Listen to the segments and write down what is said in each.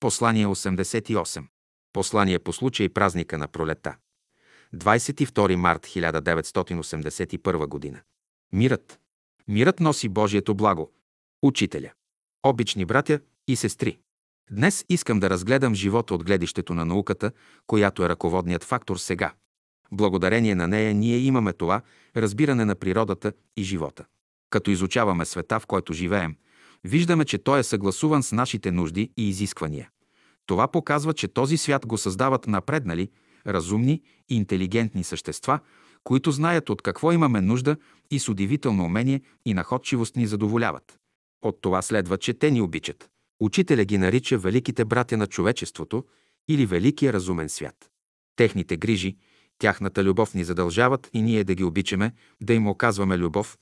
Послание 88. Послание по случай празника на пролета. 22 март 1981 година. Мирът. Мирът носи Божието благо. Учителя. Обични братя и сестри. Днес искам да разгледам живота от гледището на науката, която е ръководният фактор сега. Благодарение на нея ние имаме това разбиране на природата и живота. Като изучаваме света, в който живеем, виждаме, че той е съгласуван с нашите нужди и изисквания. Това показва, че този свят го създават напреднали, разумни и интелигентни същества, които знаят от какво имаме нужда и с удивително умение и находчивост ни задоволяват. От това следва, че те ни обичат. Учителя ги нарича великите братя на човечеството или великия разумен свят. Техните грижи, тяхната любов ни задължават и ние да ги обичаме, да им оказваме любов,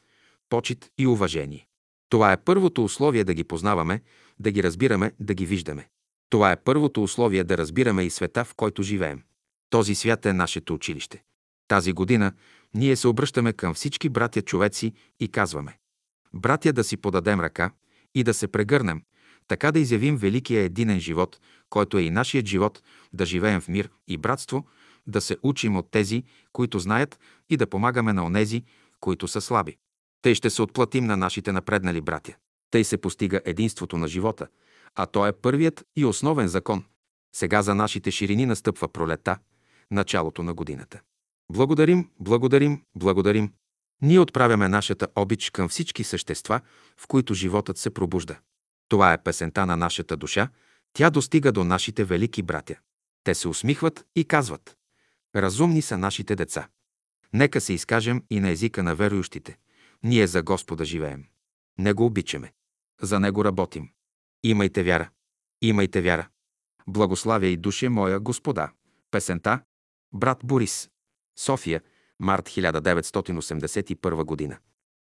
почет и уважение. Това е първото условие да ги познаваме, да ги разбираме, да ги виждаме. Това е първото условие да разбираме и света, в който живеем. Този свят е нашето училище. Тази година ние се обръщаме към всички братя човеци и казваме Братя да си подадем ръка и да се прегърнем, така да изявим великия единен живот, който е и нашият живот, да живеем в мир и братство, да се учим от тези, които знаят и да помагаме на онези, които са слаби. Тъй ще се отплатим на нашите напреднали братя. Тъй се постига единството на живота, а то е първият и основен закон. Сега за нашите ширини настъпва пролета, началото на годината. Благодарим, благодарим, благодарим. Ние отправяме нашата обич към всички същества, в които животът се пробужда. Това е песента на нашата душа, тя достига до нашите велики братя. Те се усмихват и казват Разумни са нашите деца. Нека се изкажем и на езика на верующите. Ние за Господа живеем. Не го обичаме. За Него работим. Имайте вяра. Имайте вяра. Благославя и душе моя Господа. Песента Брат Борис. София. Март 1981 година.